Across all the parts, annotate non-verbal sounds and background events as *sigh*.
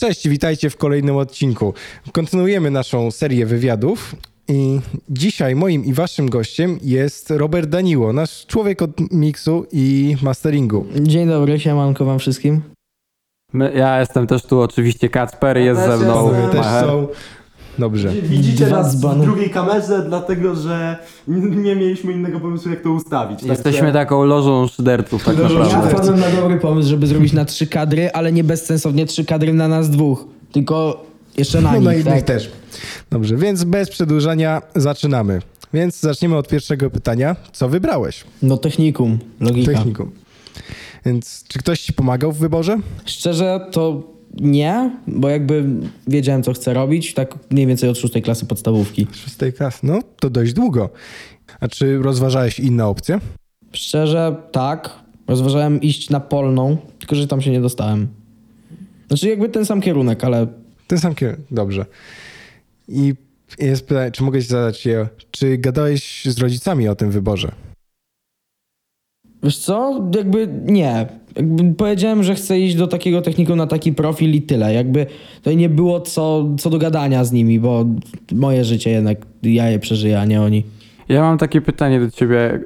Cześć, witajcie w kolejnym odcinku. Kontynuujemy naszą serię wywiadów i dzisiaj moim i waszym gościem jest Robert Daniło, nasz człowiek od miksu i masteringu. Dzień dobry, siemanko wam wszystkim. My, ja jestem też tu oczywiście Kacper, jest też ze mną też są. Dobrze. Widzicie nas w drugiej kamerze, dlatego że nie mieliśmy innego pomysłu, jak to ustawić. Jesteśmy Także- taką lożą szyderców tak Lożą Ja naprawdę. szyderców. wpadłem na dobry pomysł, żeby zrobić na trzy kadry, ale nie bezsensownie trzy kadry na nas dwóch, tylko jeszcze na No, nich, na innych tak? też. Dobrze, więc bez przedłużania zaczynamy. Więc zaczniemy od pierwszego pytania. Co wybrałeś? No technikum, logika. Technikum. Więc czy ktoś ci pomagał w wyborze? Szczerze to nie, bo jakby wiedziałem co chcę robić, tak mniej więcej od szóstej klasy podstawówki. Szóstej klasy. No, to dość długo. A czy rozważałeś inne opcje? Szczerze tak, rozważałem iść na polną, tylko że tam się nie dostałem. Znaczy jakby ten sam kierunek, ale Ten sam kierunek. Dobrze. I jest pytanie, czy mogę ci zadać je, czy gadałeś z rodzicami o tym wyborze? Wiesz co? Jakby nie. Jakby powiedziałem, że chcę iść do takiego technikum na taki profil i tyle. Jakby to nie było co, co do gadania z nimi, bo moje życie jednak ja je przeżyję, a nie oni. Ja mam takie pytanie do ciebie, y,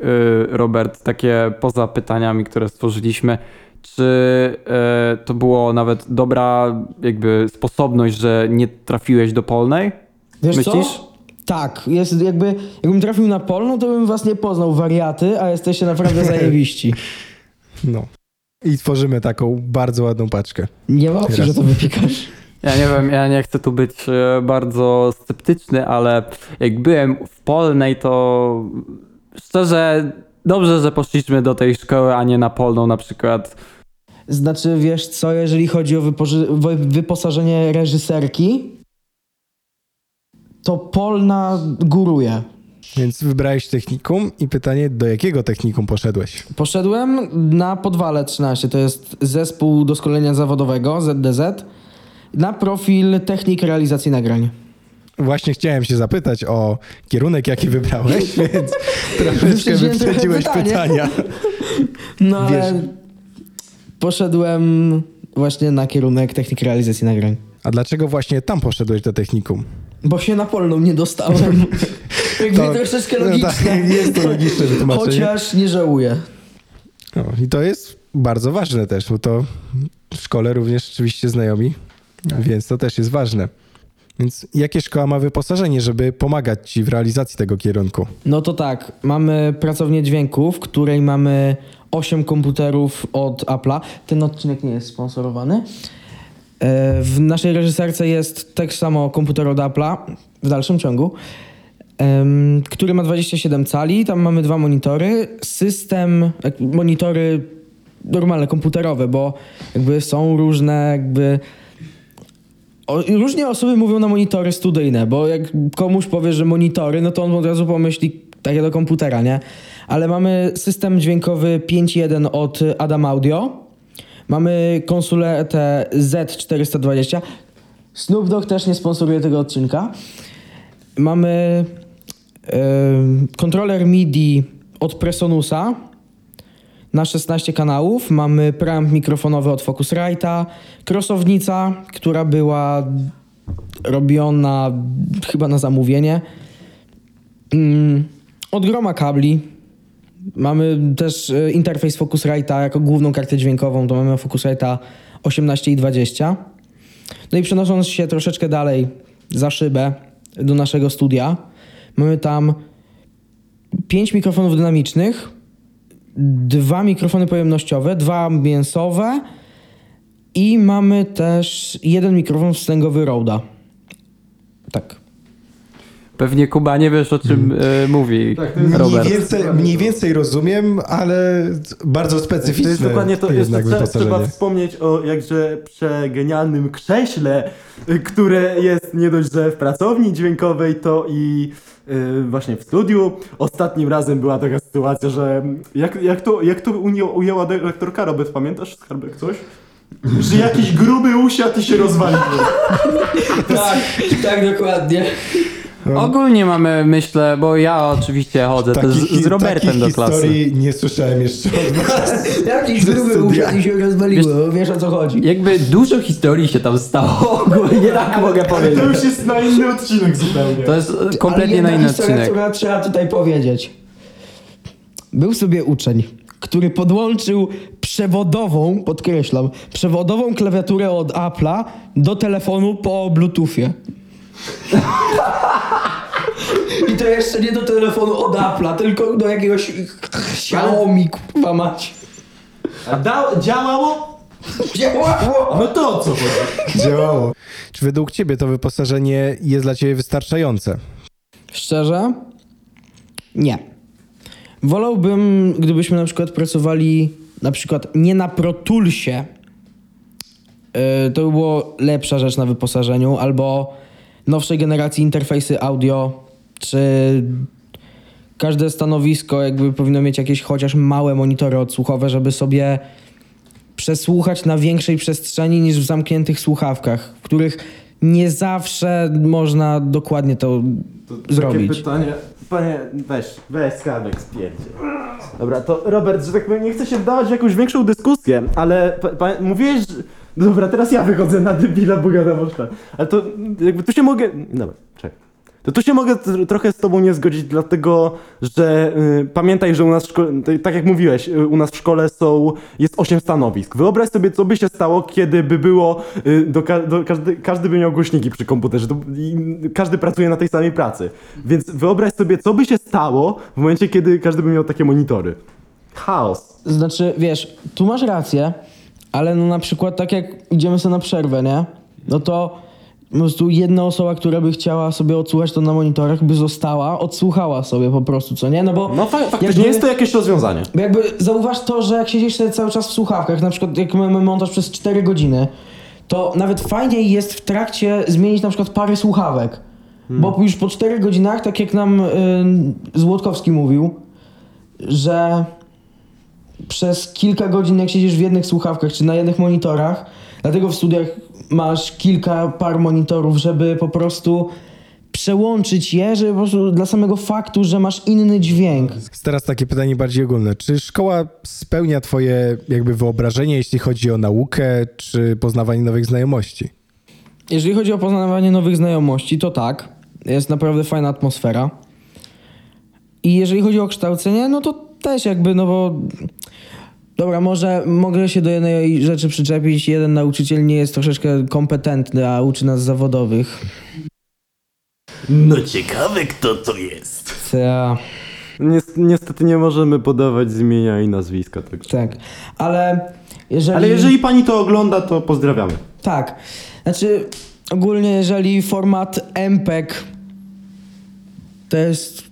Robert, takie poza pytaniami, które stworzyliśmy. Czy y, to było nawet dobra jakby sposobność, że nie trafiłeś do polnej? Wiesz Myślisz? co? Tak, jest jakby, jakbym trafił na polną, to bym was nie poznał, wariaty, a jesteście naprawdę *laughs* zajebiści. No. I tworzymy taką bardzo ładną paczkę. Nie ma opcji, że to wypiekasz. Ja nie wiem, ja nie chcę tu być e, bardzo sceptyczny, ale jak byłem w Polnej, to szczerze dobrze, że poszliśmy do tej szkoły, a nie na Polną na przykład. Znaczy, wiesz co, jeżeli chodzi o wyposażenie reżyserki, to polna góruje. Więc wybrałeś technikum i pytanie, do jakiego technikum poszedłeś? Poszedłem na Podwale 13, to jest zespół doskonalenia zawodowego, ZDZ, na profil technik realizacji nagrań. Właśnie chciałem się zapytać o kierunek, jaki wybrałeś, *laughs* więc troszeczkę wyprzedziłeś pytanie. pytania. *laughs* No ale Wiesz- poszedłem właśnie na kierunek technik realizacji nagrań. A dlaczego właśnie tam poszedłeś do technikum? Bo się na polną nie dostałem. *laughs* Jakby To- troszeczkę no logiczne. tak, *laughs* jest to logiczne wytłumaczenie. Chociaż nie żałuję. No, I to jest bardzo ważne też, bo to w szkole również oczywiście znajomi, więc to też jest ważne. Więc jakie szkoła ma wyposażenie, żeby pomagać ci w realizacji tego kierunku? No to tak, mamy pracownię dźwięku, w której mamy 8 komputerów od Apple'a. Ten odcinek nie jest sponsorowany. E, W naszej reżyserce jest tak samo komputer od Apple'a w dalszym ciągu, który ma 27 cali. Tam mamy dwa monitory, system, monitory normalne, komputerowe, bo jakby są różne jakby o, różnie osoby mówią na monitory studyjne, bo jak komuś powiesz, że monitory, no to on od razu pomyśli takie do komputera, nie? Ale mamy system dźwiękowy 5.1 od Adam Audio. Mamy konsoletę Z420. Snoop Dogg też nie sponsoruje tego odcinka. Mamy em, kontroler MIDI od Presonusa na 16 kanałów. Mamy preamp mikrofonowy od Focusrite'a, krosownica, która była robiona chyba na zamówienie. Mm, Od groma kabli. Mamy też e, interfejs Focusrite'a jako główną kartę dźwiękową, to mamy Focusrite'a 18 i 20. No i przenosząc się troszeczkę dalej za szybę do naszego studia, mamy tam pięć mikrofonów dynamicznych, dwa mikrofony pojemnościowe, dwa mięsowe i mamy też jeden mikrofon wstęgowy Roda. Tak. Pewnie Kuba nie wiesz o czym Hmm. e, mówi Tak, Robert. Mniej więcej, mniej więcej rozumiem, ale bardzo specyficzne To jest dokładnie to. Jeszcze trzeba, wspomnieć o jakże przegenialnym krześle, y, które jest nie dość, że w pracowni dźwiękowej, to i y, właśnie w studiu. Ostatnim razem była taka sytuacja, że jak, jak to, jak to uję- ujęła dyrektorka, Robert, pamiętasz, Skarbek, coś? Że jakiś gruby usiadł i się rozwalił. Tak, tak dokładnie. Ogólnie mamy, myślę, bo ja oczywiście chodzę też z, z Robertem do klasy. historii nie słyszałem jeszcze od was. *laughs* Jakiś gruby usiadł i się rozwaliło, wiesz o co chodzi. Jakby dużo historii się tam stało, *laughs* ogólnie tak mogę powiedzieć. To już jest na inny odcinek zupełnie. To jest e, kompletnie Ale na inny historia, odcinek. która trzeba tutaj powiedzieć. Był sobie uczeń, który podłączył przewodową, podkreślam, przewodową klawiaturę od Apple'a do telefonu po Bluetoothie. *laughs* *laughs* I to jeszcze nie do telefonu od Apple'a, tylko do jakiegoś Xiaomi, kurwa mać. A da, działało? Działało! No to o co chodzi? Działało. Czy według ciebie to wyposażenie jest dla ciebie wystarczające? Szczerze? Nie. Wolałbym, gdybyśmy na przykład pracowali na przykład nie na Pro Toolsie. Yy, to by było lepsza rzecz na wyposażeniu, albo nowszej generacji interfejsy audio, czy każde stanowisko jakby powinno mieć jakieś chociaż małe monitory odsłuchowe, żeby sobie przesłuchać na większej przestrzeni niż w zamkniętych słuchawkach, w których nie zawsze można dokładnie to, zrobić. Takie pytanie, panie, weź, weź skarbek spierdzie. Dobra, to Robert, że tak powiem, nie chcę się wdawać w jakąś większą dyskusję, ale pa, pa, mówiłeś, że... Dobra, teraz ja wychodzę na debila, bo gadam o szkole. Ale to jakby tu się mogę... Dobra, czekaj. To tu się mogę tr- trochę z tobą nie zgodzić, dlatego że y, pamiętaj, że u nas w szkole, tak jak mówiłeś, y, u nas w szkole są, jest 8 stanowisk. Wyobraź sobie, co by się stało, kiedy by było, y, do, ka- do, każdy, każdy by miał głośniki przy komputerze to, i każdy pracuje na tej samej pracy. Więc wyobraź sobie, co by się stało w momencie, kiedy każdy by miał takie monitory. Chaos. Znaczy, wiesz, tu masz rację, ale no na przykład tak jak idziemy sobie na przerwę, nie? No to po prostu jedna osoba, która by chciała sobie odsłuchać to na monitorach, by została, odsłuchała sobie po prostu, co nie? No bo No fa- faktycznie jakby- jest to jakieś rozwiązanie. Bo jakby zauważ to, że jak siedzisz sobie cały czas w słuchawkach, na przykład jak mamy montaż przez 4 godziny, to nawet fajniej jest w trakcie zmienić na przykład parę słuchawek. Bo już po 4 godzinach, tak jak nam y, Złotkowski mówił, że przez kilka godzin jak siedzisz w jednych słuchawkach czy na jednych monitorach, dlatego w studiach masz kilka par monitorów, żeby po prostu przełączyć je, żeby po prostu dla samego faktu, że masz inny dźwięk. Teraz takie pytanie bardziej ogólne. Czy szkoła spełnia twoje jakby wyobrażenie, jeśli chodzi o naukę, czy poznawanie nowych znajomości? Jeżeli chodzi o poznawanie nowych znajomości, to tak. Jest naprawdę fajna atmosfera. I jeżeli chodzi o kształcenie, no to też jakby, no bo. Dobra, może mogę się do jednej rzeczy przyczepić. Jeden nauczyciel nie jest troszeczkę kompetentny, a uczy nas zawodowych. No ciekawe, kto to jest. Ta, niestety nie możemy podawać z imienia i nazwiska. Także. tak. Ale jeżeli. Ale jeżeli pani to ogląda, to pozdrawiamy. Tak. Znaczy, ogólnie, jeżeli format MPEG to jest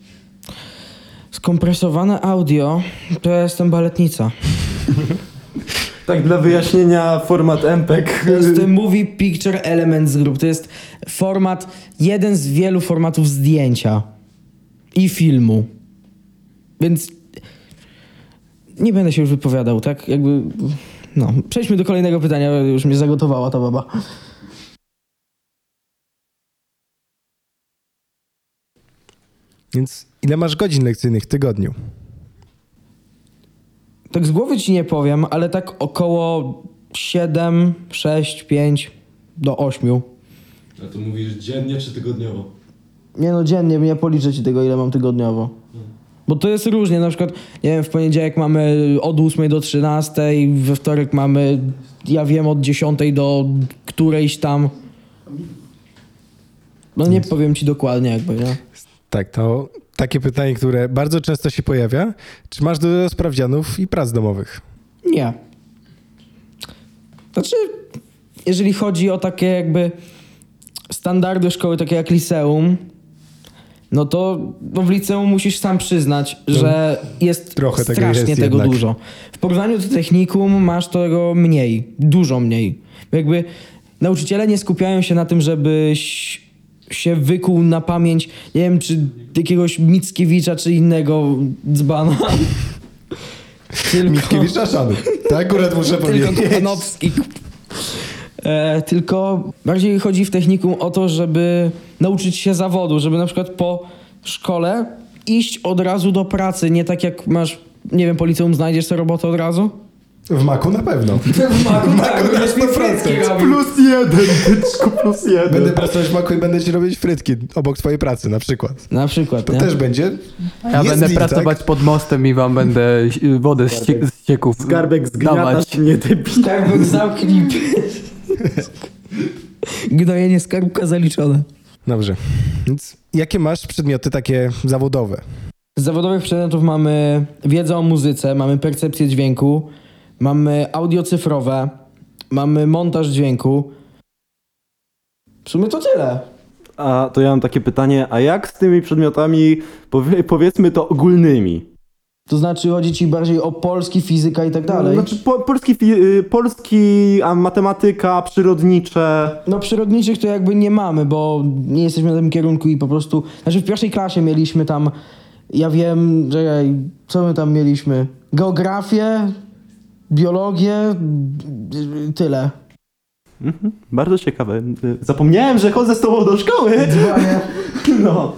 skompresowane audio, to ja jestem baletnica. *laughs* Tak, dla wyjaśnienia, format MPEG. To jest Movie Picture Elements Group. To jest format, jeden z wielu formatów zdjęcia i filmu. Więc nie będę się już wypowiadał, tak? Jakby. No, przejdźmy do kolejnego pytania, już mnie zagotowała ta baba. Więc ile masz godzin lekcyjnych w tygodniu? Tak z głowy ci nie powiem, ale tak około 7, 6, 5 do 8. A to mówisz dziennie czy tygodniowo? Nie no, dziennie, nie policzę ci tego, ile mam tygodniowo. Bo to jest różnie, na przykład, nie wiem, w poniedziałek mamy od 8 do 13, we wtorek mamy, ja wiem, od 10 do którejś tam. No nie powiem ci dokładnie jakby, nie? Tak, to takie pytanie, które bardzo często się pojawia. Czy masz dużo sprawdzianów i prac domowych? Nie. Znaczy, jeżeli chodzi o takie jakby standardy szkoły, takie jak liceum, no to no w liceum musisz sam przyznać, że jest No, trochę tego strasznie jest tego jednak. dużo. W porównaniu do technikum masz tego mniej, dużo mniej. Jakby nauczyciele nie skupiają się na tym, żebyś się wykuł na pamięć, nie wiem, czy jakiegoś Mickiewicza, czy innego dzbana. *laughs* Tylko... Mickiewicza szanu. To akurat muszę Tylko powiedzieć. Kochanowski. E, tylko bardziej chodzi w technikum o to, żeby nauczyć się zawodu, żeby na przykład po szkole iść od razu do pracy, nie tak jak masz, nie wiem, po liceum znajdziesz sobie robotę od razu. W maku na pewno. W maku, *laughs* tak, na będziesz mi 100%. frytki robił. Plus jeden, byczku, plus jeden. Będę pracować w maku i będę ci robić frytki obok twojej pracy na przykład. Na przykład, To nie? też będzie. Ja Jest będę deal, pracować tak? pod mostem i wam będę wodę z, cie- z cieków Skarbek zgniatasz mnie debil. Skarbek zamknij. *laughs* Gnojenie skarbka zaliczone. Dobrze. Więc jakie masz przedmioty takie zawodowe? Z zawodowych przedmiotów mamy wiedzę o muzyce, mamy percepcję dźwięku, mamy audio cyfrowe, mamy montaż dźwięku. W sumie to tyle. A to ja mam takie pytanie, a jak z tymi przedmiotami, powie, powiedzmy to ogólnymi? To znaczy chodzi ci bardziej o polski, fizyka i tak dalej. Znaczy po, polski, y, polski, a matematyka, przyrodnicze. No przyrodniczych to jakby nie mamy, bo nie jesteśmy na tym kierunku i po prostu... Znaczy w pierwszej klasie mieliśmy tam, ja wiem, że co my tam mieliśmy? Geografię, biologię, tyle. Mhm, bardzo ciekawe. Zapomniałem, że chodzę z tobą do szkoły. *laughs* No.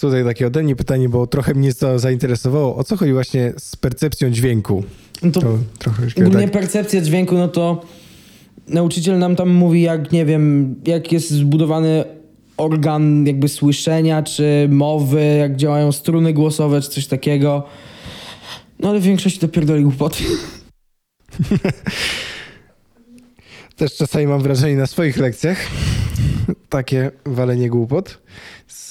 Tutaj takie ode mnie pytanie, bo trochę mnie to zainteresowało. O co chodzi właśnie z percepcją dźwięku? No to To trochę Ogólnie tak. percepcja dźwięku, no to nauczyciel nam tam mówi, jak nie wiem, jak jest zbudowany organ jakby słyszenia, czy mowy, jak działają struny głosowe, czy coś takiego. No ale w większości to pierdoli głupoty. *laughs* Też czasami mam wrażenie na swoich lekcjach. Takie walenie głupot. Z,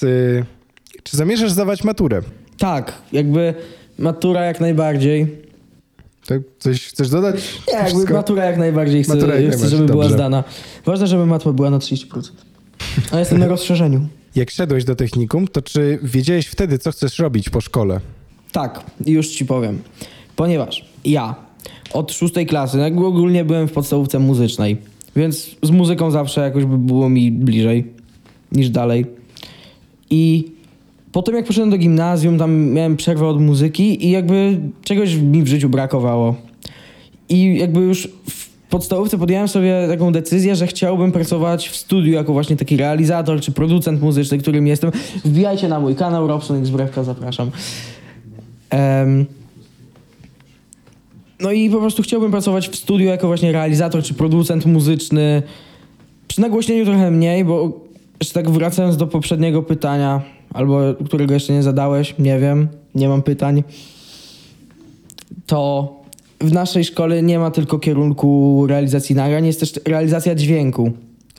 czy zamierzasz zdawać maturę? Tak, jakby matura jak najbardziej. Tak? Coś chcesz dodać? Nie, jakby Wszystko? matura jak najbardziej chcę, Matura jak chcę żeby była dobrze. zdana. Ważne, żeby matma była na 30%. A jestem na *laughs* rozszerzeniu. Jak szedłeś do technikum, to czy wiedziałeś wtedy, co chcesz robić po szkole? Tak, już ci powiem. Ponieważ ja od szóstej klasy, jakby ogólnie byłem w podstawówce muzycznej, więc z muzyką zawsze jakoś by było mi bliżej niż dalej. I potem jak poszedłem do gimnazjum, tam miałem przerwę od muzyki i jakby czegoś mi w życiu brakowało. I jakby już w podstawówce podjąłem sobie taką decyzję, że chciałbym pracować w studiu jako właśnie taki realizator czy producent muzyczny, którym jestem. Wbijajcie na mój kanał Robson X Brewka, zapraszam. No i po prostu chciałbym pracować w studiu jako właśnie realizator czy producent muzyczny. Przy nagłośnieniu trochę mniej, bo jeszcze tak wracając do poprzedniego pytania, albo którego jeszcze nie zadałeś, nie wiem, nie mam pytań, to w naszej szkole nie ma tylko kierunku realizacji nagrań, jest też realizacja dźwięku.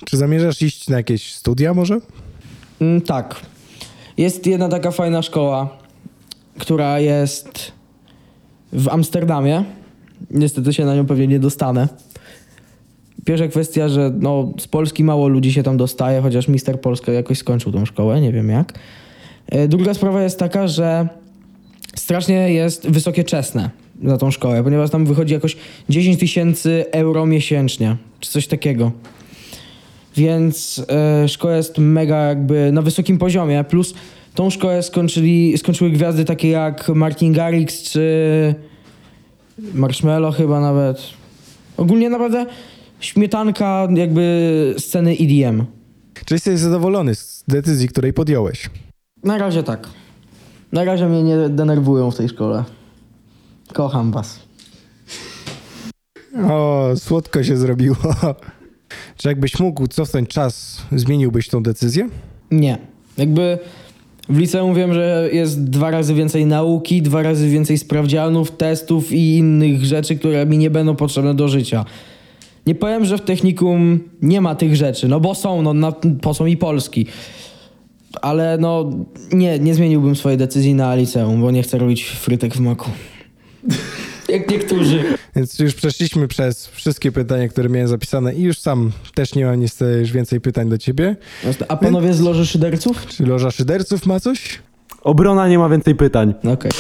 Czy zamierzasz iść na jakieś studia może? Mm, tak. Jest jedna taka fajna szkoła, która jest w Amsterdamie. Niestety się na nią pewnie nie dostanę. Pierwsza kwestia, że no, z Polski mało ludzi się tam dostaje, chociaż Mister Polska jakoś skończył tą szkołę, nie wiem jak. E, Druga sprawa jest taka, że strasznie jest wysokie czesne za tą szkołę, ponieważ tam wychodzi jakoś 10 tysięcy euro miesięcznie, czy coś takiego. Więc e, szkoła jest mega jakby na wysokim poziomie, plus tą szkołę skończyli, skończyły gwiazdy takie jak Martin Garrix czy Marshmello chyba nawet. Ogólnie naprawdę śmietanka jakby sceny EDM. Czy jesteś zadowolony z decyzji, której podjąłeś? Na razie tak. Na razie mnie nie denerwują w tej szkole. Kocham was. O, słodko się zrobiło. Czy jakbyś mógł cofnąć czas, zmieniłbyś tą decyzję? Nie. Jakby w liceum wiem, że jest dwa razy więcej nauki, dwa razy więcej sprawdzianów, testów i innych rzeczy, które mi nie będą potrzebne do życia. Nie powiem, że w technikum nie ma tych rzeczy, no bo są, no na, po są i Polski. Ale no nie, nie zmieniłbym swojej decyzji na liceum, bo nie chcę robić frytek w maku. Jak niektórzy. Więc już przeszliśmy przez wszystkie pytania, które miałem zapisane i już sam też nie mam niestety już więcej pytań do ciebie. A panowie z Loży Szyderców? Czy Loża Szyderców ma coś? Obrona nie ma więcej pytań. Okej.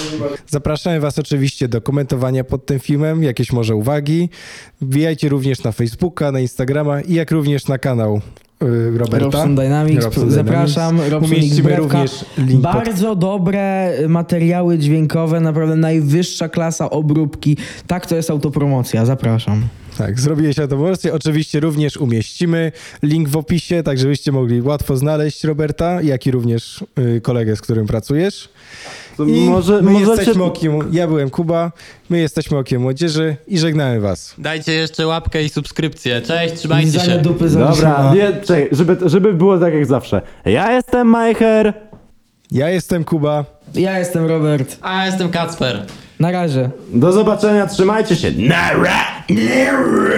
Zapraszamy Was oczywiście do komentowania pod tym filmem, jakieś może uwagi. Wbijajcie również na Facebooka, na Instagrama i jak również na kanał Roberta. Robson Dynamics, Robson zapraszam. Dynamics. Robson Umieścimy również link pod... Bardzo dobre materiały dźwiękowe, naprawdę najwyższa klasa obróbki. Tak, to jest autopromocja, zapraszam. Tak, zrobiłeś autopromocji. Oczywiście również umieścimy link w opisie, tak żebyście mogli łatwo znaleźć Roberta, jak i również y, kolegę, z którym pracujesz. I może, my możecie... jesteśmy okiem, ja byłem Kuba, my jesteśmy okiem młodzieży i żegnamy was. Dajcie jeszcze łapkę i subskrypcję. Cześć, trzymajcie się. dupy za Dobra, nie, czekaj, żeby, żeby było tak jak zawsze. Ja jestem Majcher. Ja jestem Kuba. Ja jestem Robert. A ja jestem Kacper. Na razie. Do zobaczenia, trzymajcie się. Nara! Nara!